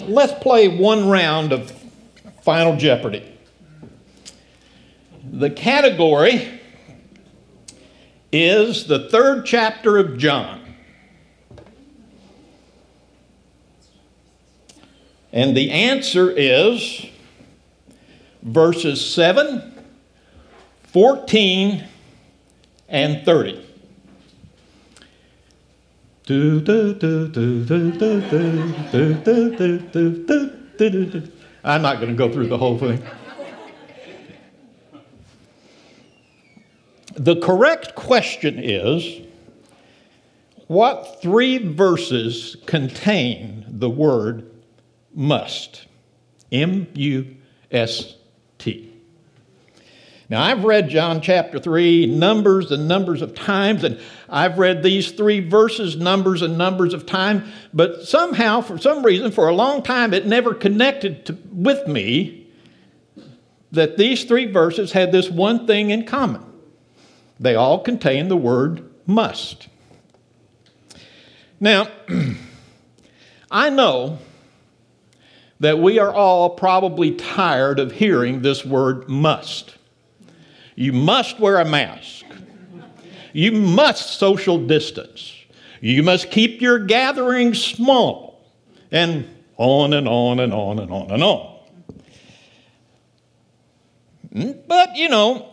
let's play one round of Final Jeopardy. The category is the third chapter of John. And the answer is verses 7, 14, and 30. I'm not going to go through the whole thing. The correct question is what three verses contain the word must? M U S T. Now, I've read John chapter 3 numbers and numbers of times, and I've read these three verses numbers and numbers of times, but somehow, for some reason, for a long time, it never connected to, with me that these three verses had this one thing in common. They all contain the word must. Now, I know that we are all probably tired of hearing this word must. You must wear a mask. You must social distance. You must keep your gatherings small. And on and on and on and on and on. But, you know,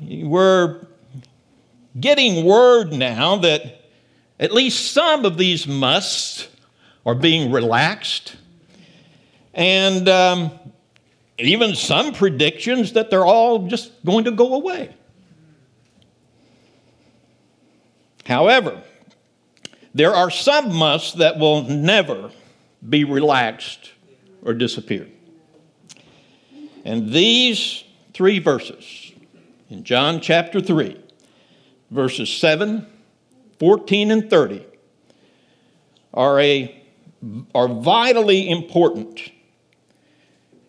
we're getting word now that at least some of these musts are being relaxed. And um, even some predictions that they're all just going to go away. However, there are some musts that will never be relaxed or disappear. And these three verses in John chapter 3, verses 7, 14, and 30, are, a, are vitally important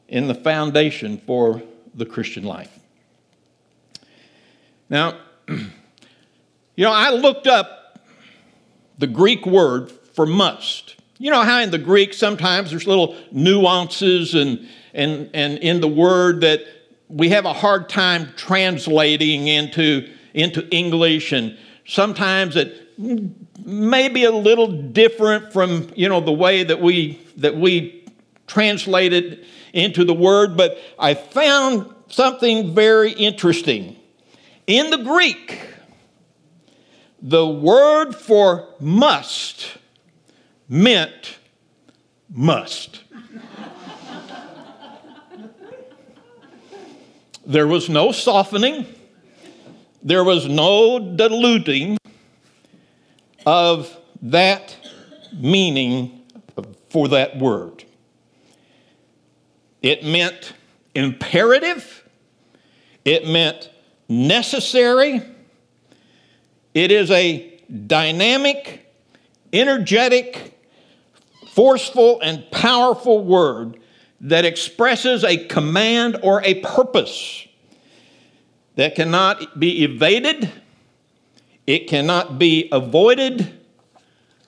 in the foundation for the Christian life. Now, you know, I looked up the Greek word for must. You know how in the Greek sometimes there's little nuances and, and, and in the word that we have a hard time translating into, into English, and sometimes it may be a little different from you know the way that we that we translate it into the word, but I found something very interesting. In the Greek, the word for must meant must. there was no softening, there was no diluting of that meaning for that word. It meant imperative, it meant necessary. It is a dynamic, energetic, forceful, and powerful word that expresses a command or a purpose that cannot be evaded, it cannot be avoided,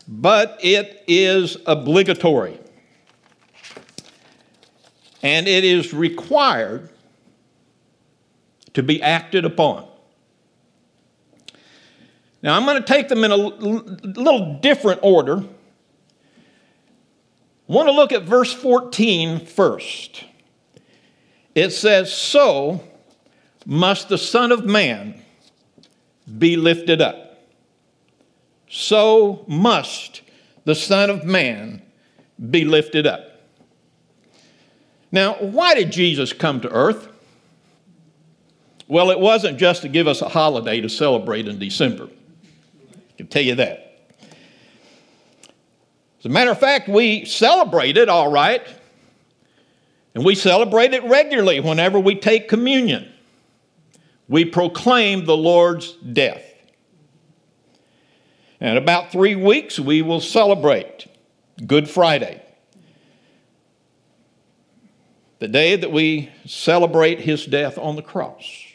but it is obligatory and it is required to be acted upon. Now, I'm going to take them in a little different order. I want to look at verse 14 first. It says, So must the Son of Man be lifted up. So must the Son of Man be lifted up. Now, why did Jesus come to earth? Well, it wasn't just to give us a holiday to celebrate in December. I can tell you that. As a matter of fact, we celebrate it all right, and we celebrate it regularly whenever we take communion. We proclaim the Lord's death. And in about three weeks, we will celebrate Good Friday the day that we celebrate his death on the cross.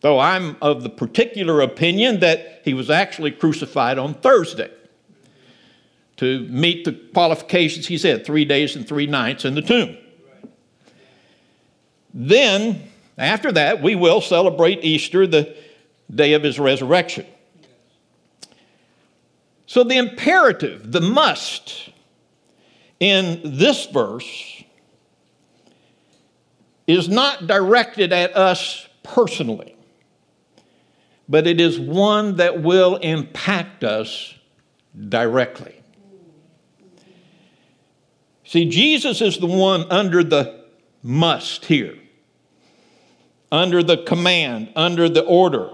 Though I'm of the particular opinion that he was actually crucified on Thursday. to meet the qualifications he said three days and three nights in the tomb. Then, after that, we will celebrate Easter, the day of his resurrection. So, the imperative, the must in this verse is not directed at us personally, but it is one that will impact us directly. See, Jesus is the one under the must here, under the command, under the order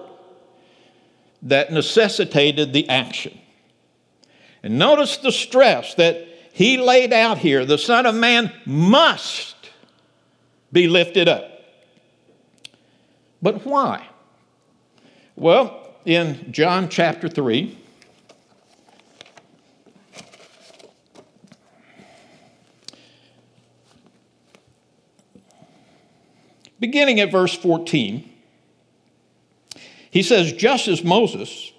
that necessitated the action. And notice the stress that he laid out here the Son of Man must be lifted up. But why? Well, in John chapter 3, beginning at verse 14, he says, Just as Moses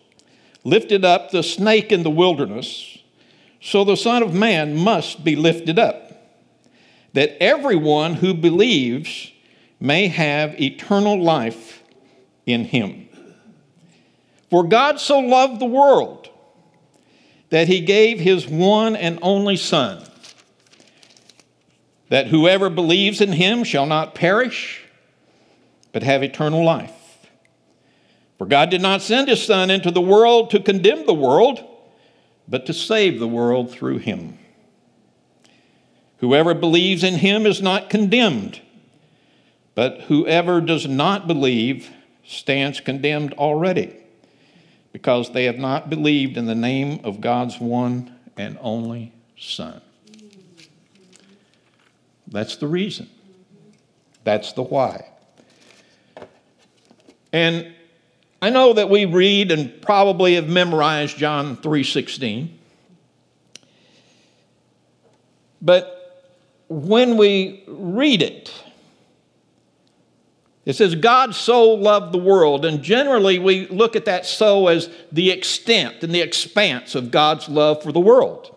lifted up the snake in the wilderness, so the Son of Man must be lifted up, that everyone who believes may have eternal life in him. For God so loved the world that he gave his one and only Son, that whoever believes in him shall not perish, but have eternal life. For God did not send his Son into the world to condemn the world, but to save the world through him. Whoever believes in him is not condemned, but whoever does not believe stands condemned already, because they have not believed in the name of God's one and only Son. That's the reason. That's the why. And I know that we read and probably have memorized John 3:16. But when we read it, it says, God so loved the world. And generally, we look at that so as the extent and the expanse of God's love for the world.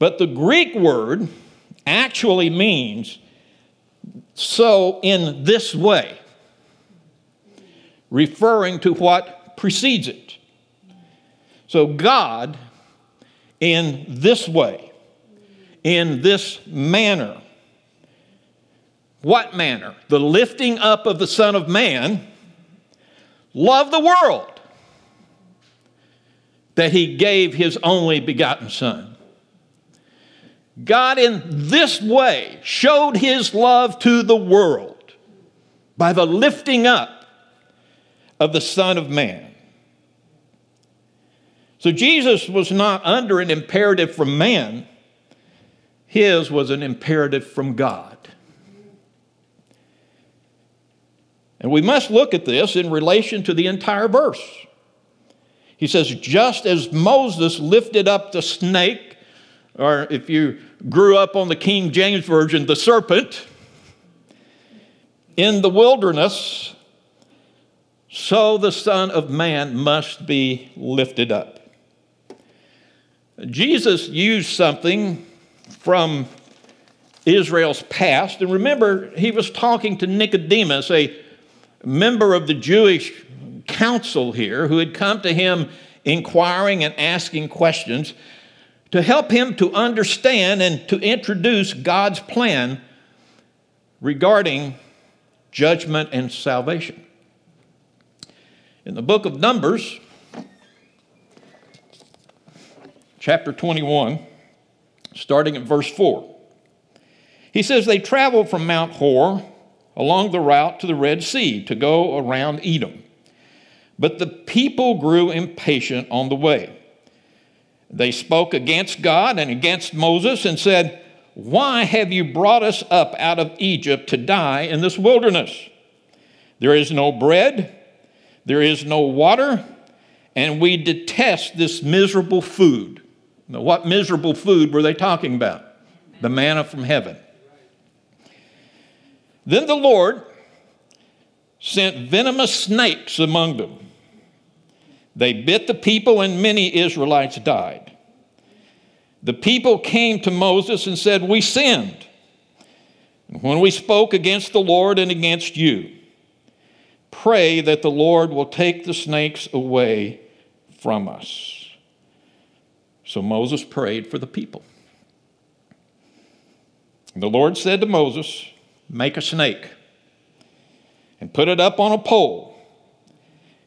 But the Greek word actually means so in this way referring to what precedes it. So, God, in this way, in this manner, what manner? The lifting up of the Son of Man, Love the world that he gave his only begotten Son. God, in this way, showed his love to the world by the lifting up of the Son of Man. So Jesus was not under an imperative from man, his was an imperative from God. And we must look at this in relation to the entire verse. He says, just as Moses lifted up the snake, or if you grew up on the King James Version, the serpent, in the wilderness, so the Son of Man must be lifted up. Jesus used something from Israel's past. And remember, he was talking to Nicodemus, a member of the Jewish council here, who had come to him inquiring and asking questions to help him to understand and to introduce God's plan regarding judgment and salvation. In the book of Numbers, chapter 21, starting at verse 4, he says, They traveled from Mount Hor along the route to the Red Sea to go around Edom. But the people grew impatient on the way. They spoke against God and against Moses and said, Why have you brought us up out of Egypt to die in this wilderness? There is no bread there is no water, and we detest this miserable food. Now, what miserable food were they talking about? The manna from heaven. Then the Lord sent venomous snakes among them They bit the people, and many Israelites died. The people came to Moses and said, We sinned when we spoke against the Lord and against you. Pray that the Lord will take the snakes away from us. So Moses prayed for the people. And the Lord said to Moses, Make a snake and put it up on a pole,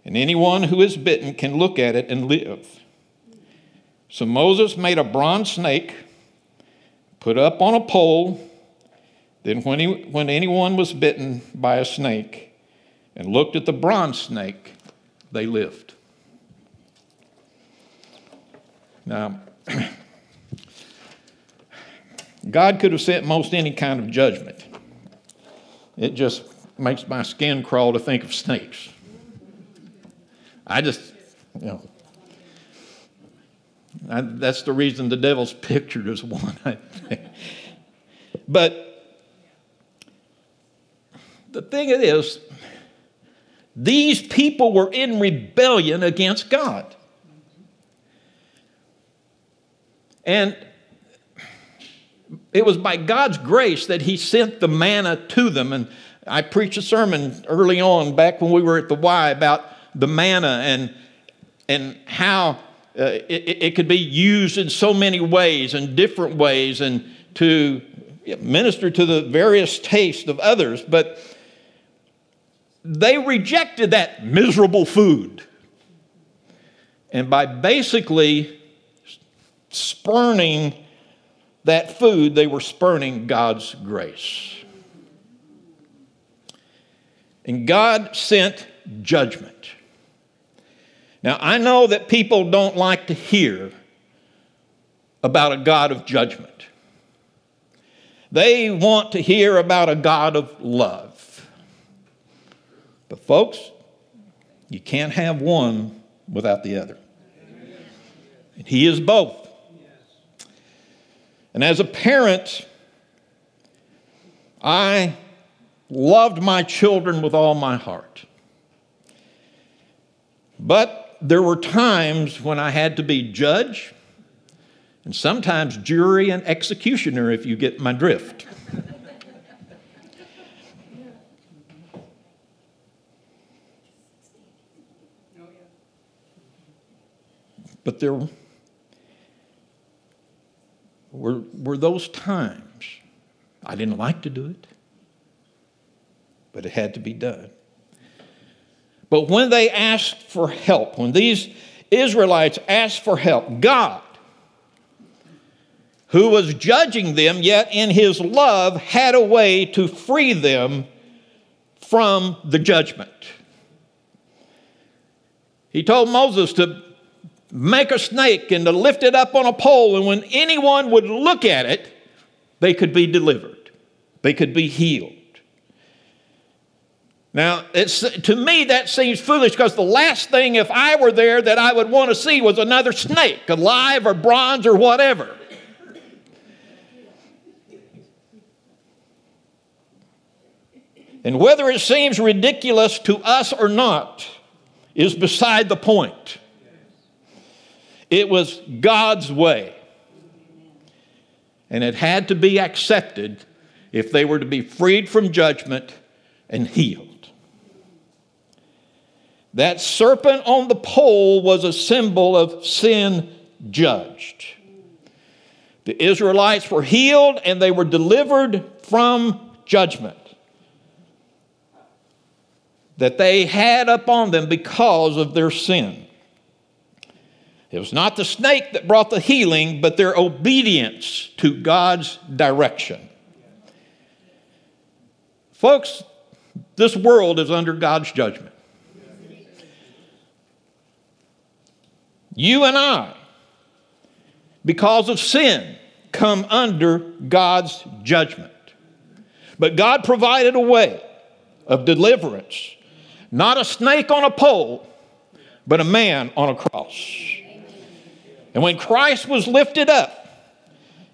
and anyone who is bitten can look at it and live. So Moses made a bronze snake, put up on a pole. Then, when, he, when anyone was bitten by a snake and looked at the bronze snake, they lived. Now, God could have sent most any kind of judgment. It just makes my skin crawl to think of snakes. I just, you know, I, that's the reason the devil's pictured as one. but the thing is, these people were in rebellion against God. And it was by God's grace that He sent the manna to them. And I preached a sermon early on, back when we were at the Y, about the manna and, and how uh, it, it, could be used in so many ways and different ways and to minister to the various tastes of others. But they rejected that miserable food. And by basically spurning that food, they were spurning God's grace. And God sent judgment. Now, I know that people don't like to hear about a God of judgment. They want to hear about a God of love. But, folks, you can't have one without the other. And He is both. And as a parent, I loved my children with all my heart. But there were times when I had to be judge and sometimes jury and executioner, if you get my drift. but there were, were those times I didn't like to do it but it had to be done. But when they asked for help, when these Israelites asked for help, God, who was judging them, yet in his love had a way to free them from the judgment. He told Moses to make a snake and to lift it up on a pole, and when anyone would look at it, they could be delivered, they could be healed. Now, to me, that seems foolish because the last thing, if I were there, that I would want to see was another snake, alive or bronze or whatever. And whether it seems ridiculous to us or not is beside the point. It was God's way. And it had to be accepted if they were to be freed from judgment and healed. That serpent on the pole was a symbol of sin judged. The Israelites were healed and they were delivered from judgment that they had upon them because of their sin. It was not the snake that brought the healing, but their obedience to God's direction. Folks, this world is under God's judgment. You and I, because of sin, come under God's judgment. But God provided a way of deliverance, not a snake on a pole, but a man on a cross. And when Christ was lifted up,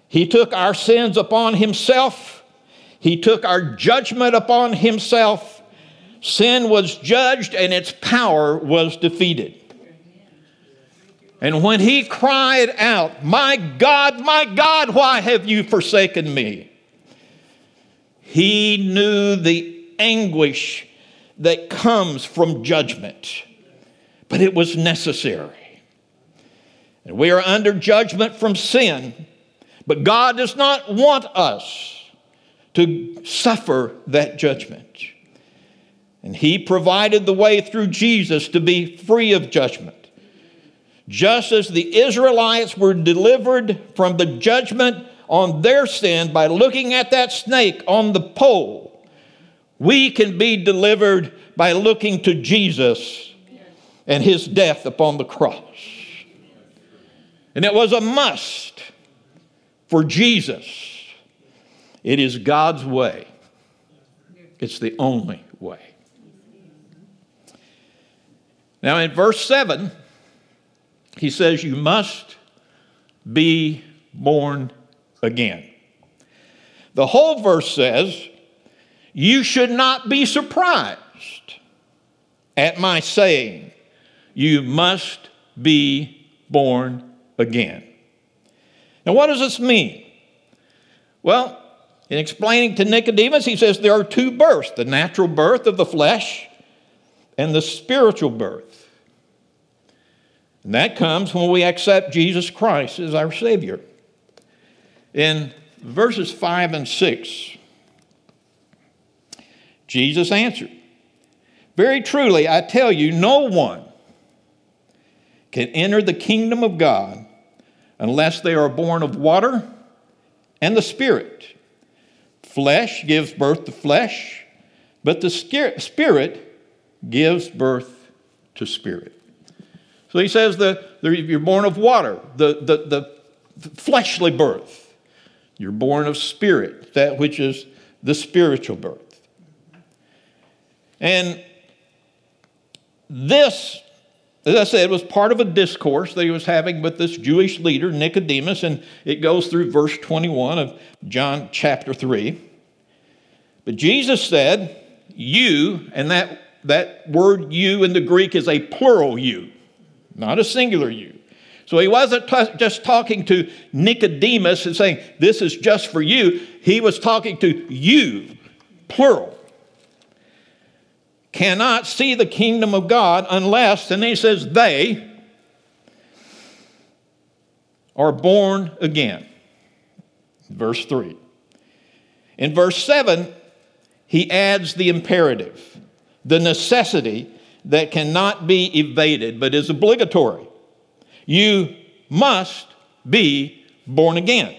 he took our sins upon himself, he took our judgment upon himself. Sin was judged and its power was defeated. And when he cried out, My God, my God, why have you forsaken me? He knew the anguish that comes from judgment, but it was necessary. And we are under judgment from sin, but God does not want us to suffer that judgment. And He provided the way through Jesus to be free of judgment. Just as the Israelites were delivered from the judgment on their sin by looking at that snake on the pole, we can be delivered by looking to Jesus and his death upon the cross. And it was a must for Jesus. It is God's way, it's the only way. Now, in verse 7, he says, You must be born again. The whole verse says, You should not be surprised at my saying, You must be born again. Now, what does this mean? Well, in explaining to Nicodemus, he says there are two births the natural birth of the flesh and the spiritual birth. And that comes when we accept Jesus Christ as our Savior. In verses 5 and 6, Jesus answered, Very truly, I tell you, no one can enter the kingdom of God unless they are born of water and the Spirit. Flesh gives birth to flesh, but the Spirit gives birth to spirit. So he says the, you're born of water, the, the, the fleshly birth. You're born of spirit, that which is the spiritual birth. And this, as I said, it was part of a discourse that he was having with this Jewish leader, Nicodemus, and it goes through verse 21 of John chapter 3. But Jesus said, You, and that, that word you in the Greek is a plural you not a singular you. So he wasn't t- just talking to Nicodemus and saying, This is just for you. He was talking to you, plural. Cannot see the kingdom of God unless, and he says, they are born again. Verse 3. In verse 7, he adds the imperative, the necessity that cannot be evaded but is obligatory. You must be born again.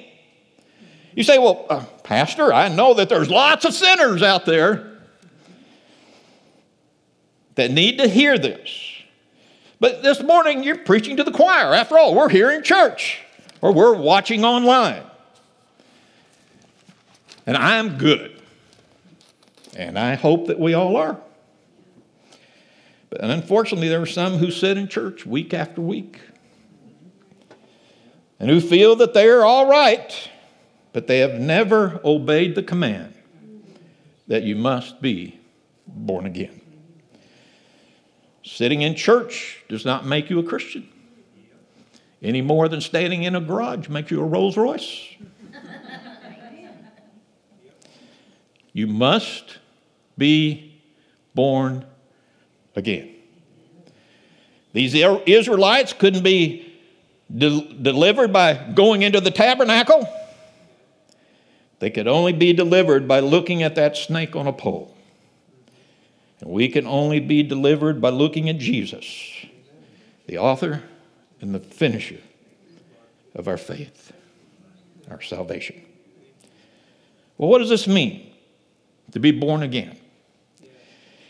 You say, well, uh, Pastor, I know that there's lots of sinners out there that need to hear this. But this morning you're preaching to the choir. After all, we're here in church or we're watching online. And I'm good. And I hope that we all are. But unfortunately, there are some who sit in church week after week and who feel that they are all right, but they have never obeyed the command that you must be born again. Sitting in church does not make you a Christian any more than standing in a garage makes you a Rolls Royce. you must be born again. These Israelites couldn't be de- delivered by going into the tabernacle. They could only be delivered by looking at that snake on a pole. And we can only be delivered by looking at Jesus, the author and the finisher of our faith, our salvation. Well, what does this mean to be born again?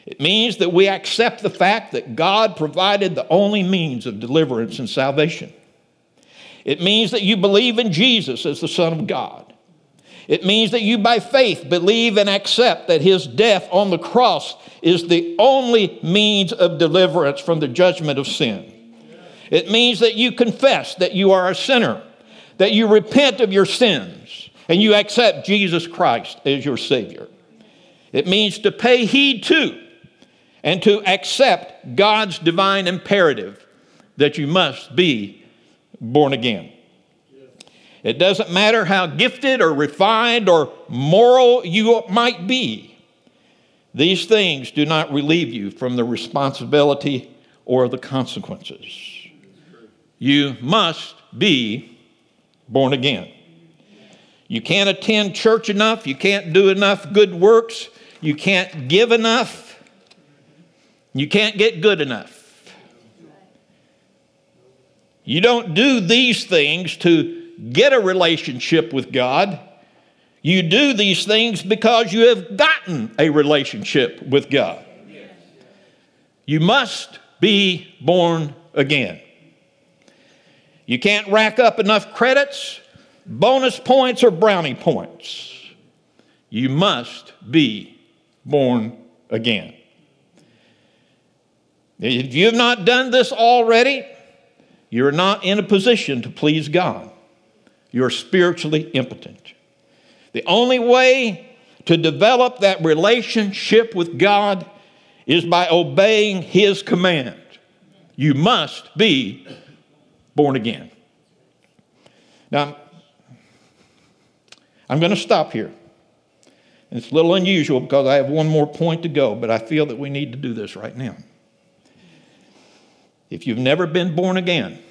It means that we accept the fact that God provided the only means of deliverance and salvation. It means that you believe in Jesus as the Son of God. It means that you, by faith, believe and accept that his death on the cross is the only means of deliverance from the judgment of sin. It means that you confess that you are a sinner, that you repent of your sins, and you accept Jesus Christ as your Savior. It means to pay heed to and to accept God's divine imperative that you must be born again. It doesn't matter how gifted or refined or moral you might be. These things do not relieve you from the responsibility or the consequences. You must be born again. You can't attend church enough, you can't do enough good works, you can't give enough, you can't get good enough. You don't do these things to get a relationship with God. You do these things because you have gotten a relationship with God. You must be born again. You can't rack up enough credits, bonus points, or brownie points. You must be born again. If you have not done this already, you're not in a position to please God you're spiritually impotent. The only way to develop that relationship with God is by obeying His command. You must be born again. Now, I'm going to stop here. It's a little unusual because I have one more point to go, but I feel that we need to do this right now. If you've never been born again,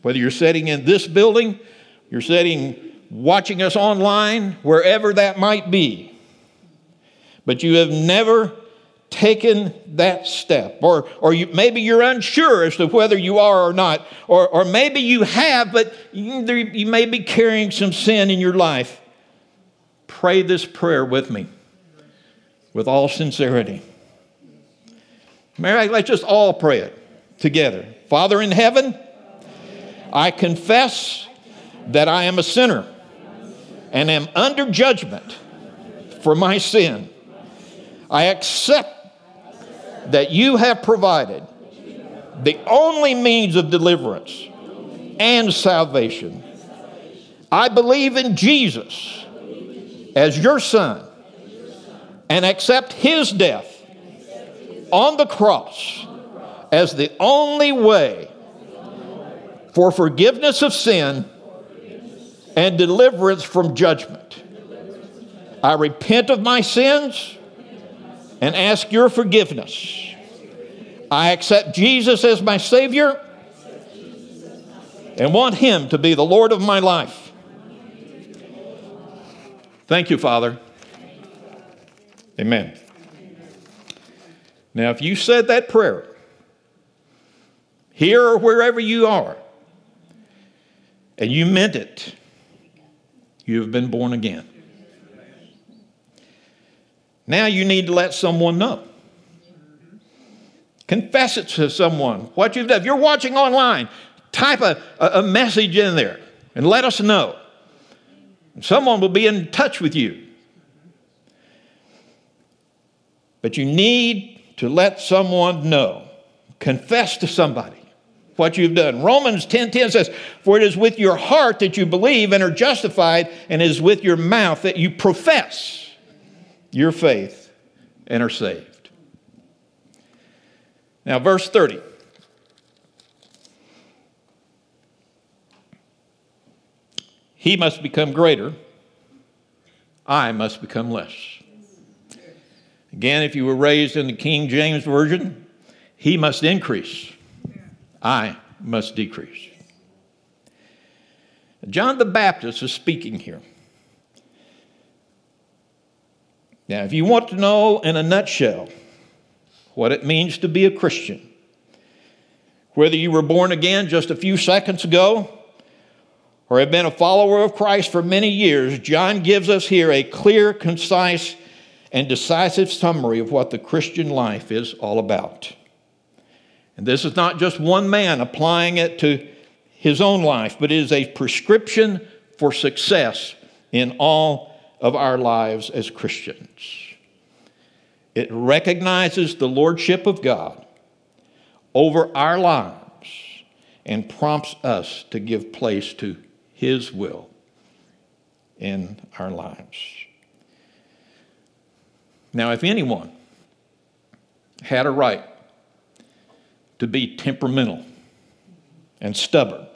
whether you're sitting in this building you're sitting watching us online, wherever that might be, but you have never taken that step. Or, or you, maybe you're unsure as to whether you are or not. Or, or maybe you have, but you, you may be carrying some sin in your life. Pray this prayer with me with all sincerity. Mary, let's just all pray it together. Father in heaven, I confess that I am a sinner and am under judgment for my sin. I accept that you have provided the only means of deliverance and salvation. I believe in Jesus as your son and accept his death on the cross as the only way for forgiveness of sin and deliverance from judgment. I repent of my sins and ask your forgiveness. I accept Jesus as my Savior and want Him to be the Lord of my life. Thank you, Father. Amen. Now, if you said that prayer, here or wherever you are, and you meant it, you have been born again. Now you need to let someone know. Confess it to someone what you've done. If you're watching online, type a, a message in there and let us know. Someone will be in touch with you. But you need to let someone know. Confess to somebody what you've done. Romans 10:10 10, 10 says, "For it is with your heart that you believe and are justified, and it is with your mouth that you profess your faith and are saved." Now verse 30. He must become greater, I must become less. Again, if you were raised in the King James Version, he must increase I must decrease. John the Baptist is speaking here. Now, if you want to know in a nutshell what it means to be a Christian, whether you were born again just a few seconds ago or have been a follower of Christ for many years, John gives us here a clear, concise, and decisive summary of what the Christian life is all about. And this is not just one man applying it to his own life, but it is a prescription for success in all of our lives as Christians. It recognizes the lordship of God over our lives and prompts us to give place to his will in our lives. Now, if anyone had a right to be temperamental and stubborn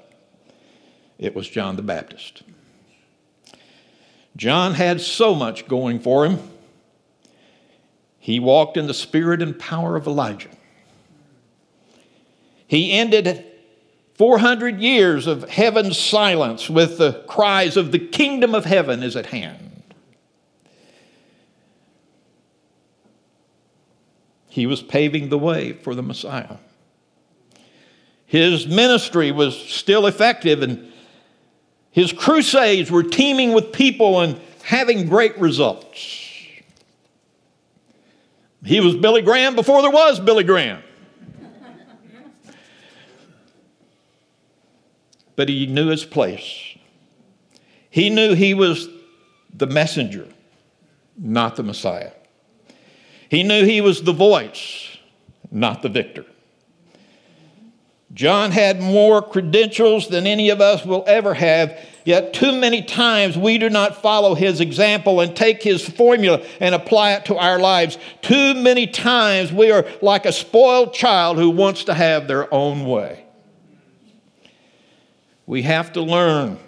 It was John the Baptist. John had so much going for him. He walked in the spirit and power of Elijah. He ended 400 years of heaven's silence with the cries of the kingdom of heaven is at hand. He was paving the way for the Messiah. His ministry was still effective and his crusades were teeming with people and having great results. He was Billy Graham before there was Billy Graham. but he knew his place. He knew he was the messenger, not the Messiah. He knew he was the voice, not the victor. John had more credentials than any of us will ever have, yet, too many times we do not follow his example and take his formula and apply it to our lives. Too many times we are like a spoiled child who wants to have their own way. We have to learn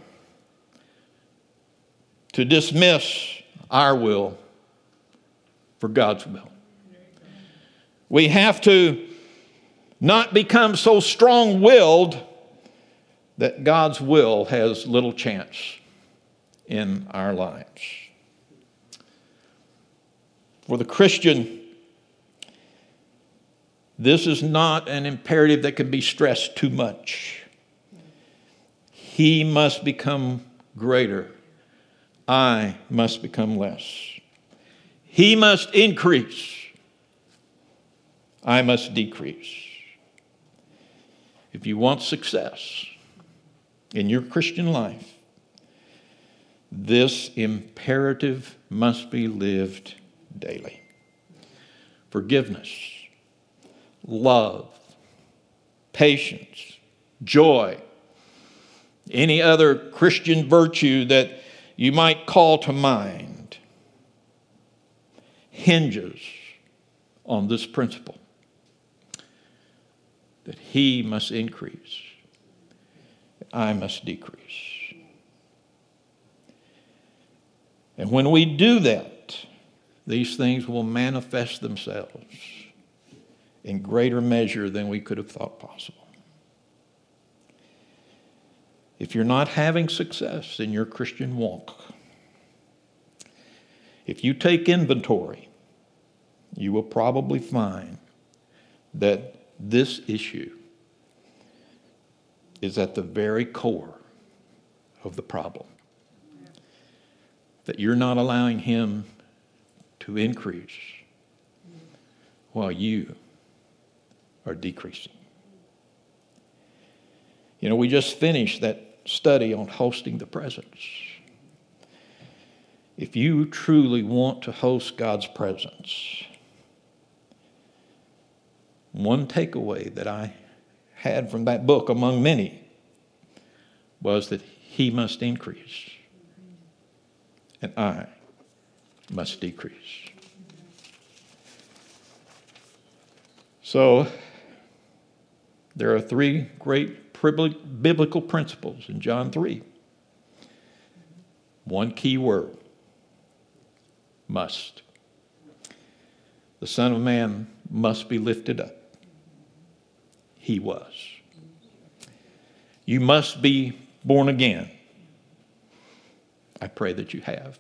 to dismiss our will for God's will. We have to not become so strong willed that God's will has little chance in our lives. For the Christian, this is not an imperative that can be stressed too much. He must become greater. I must become less. He must increase. I must decrease. If you want success in your Christian life, this imperative must be lived daily. Forgiveness, love, patience, joy, any other Christian virtue that you might call to mind hinges on this principle that he must increase, I must decrease. And when we do that, these things will manifest themselves in greater measure than we could have thought possible. If you're not having success in your Christian walk, if you take inventory, you will probably find that this issue is at the very core of the problem. That you're not allowing Him to increase while you are decreasing. You know, we just finished that study on hosting the presence. If you truly want to host God's presence, one takeaway that I had from that book, among many, was that he must increase and I must decrease. So, there are three great biblical principles in John 3. One key word must. The Son of Man must be lifted up he was. You must be born again. I pray that you have.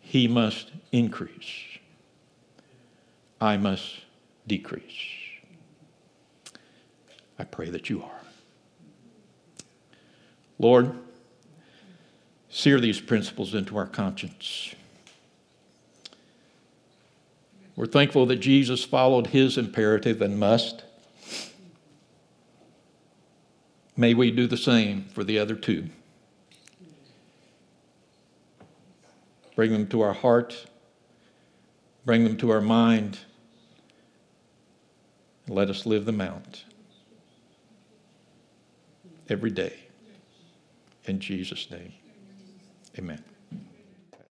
He must increase. I must decrease. I pray that you are. Lord, sear these principles into our conscience. We're thankful that Jesus followed his imperative and must. May we do the same for the other two. Bring them to our heart, bring them to our mind, and let us live them out every day. In Jesus' name, amen.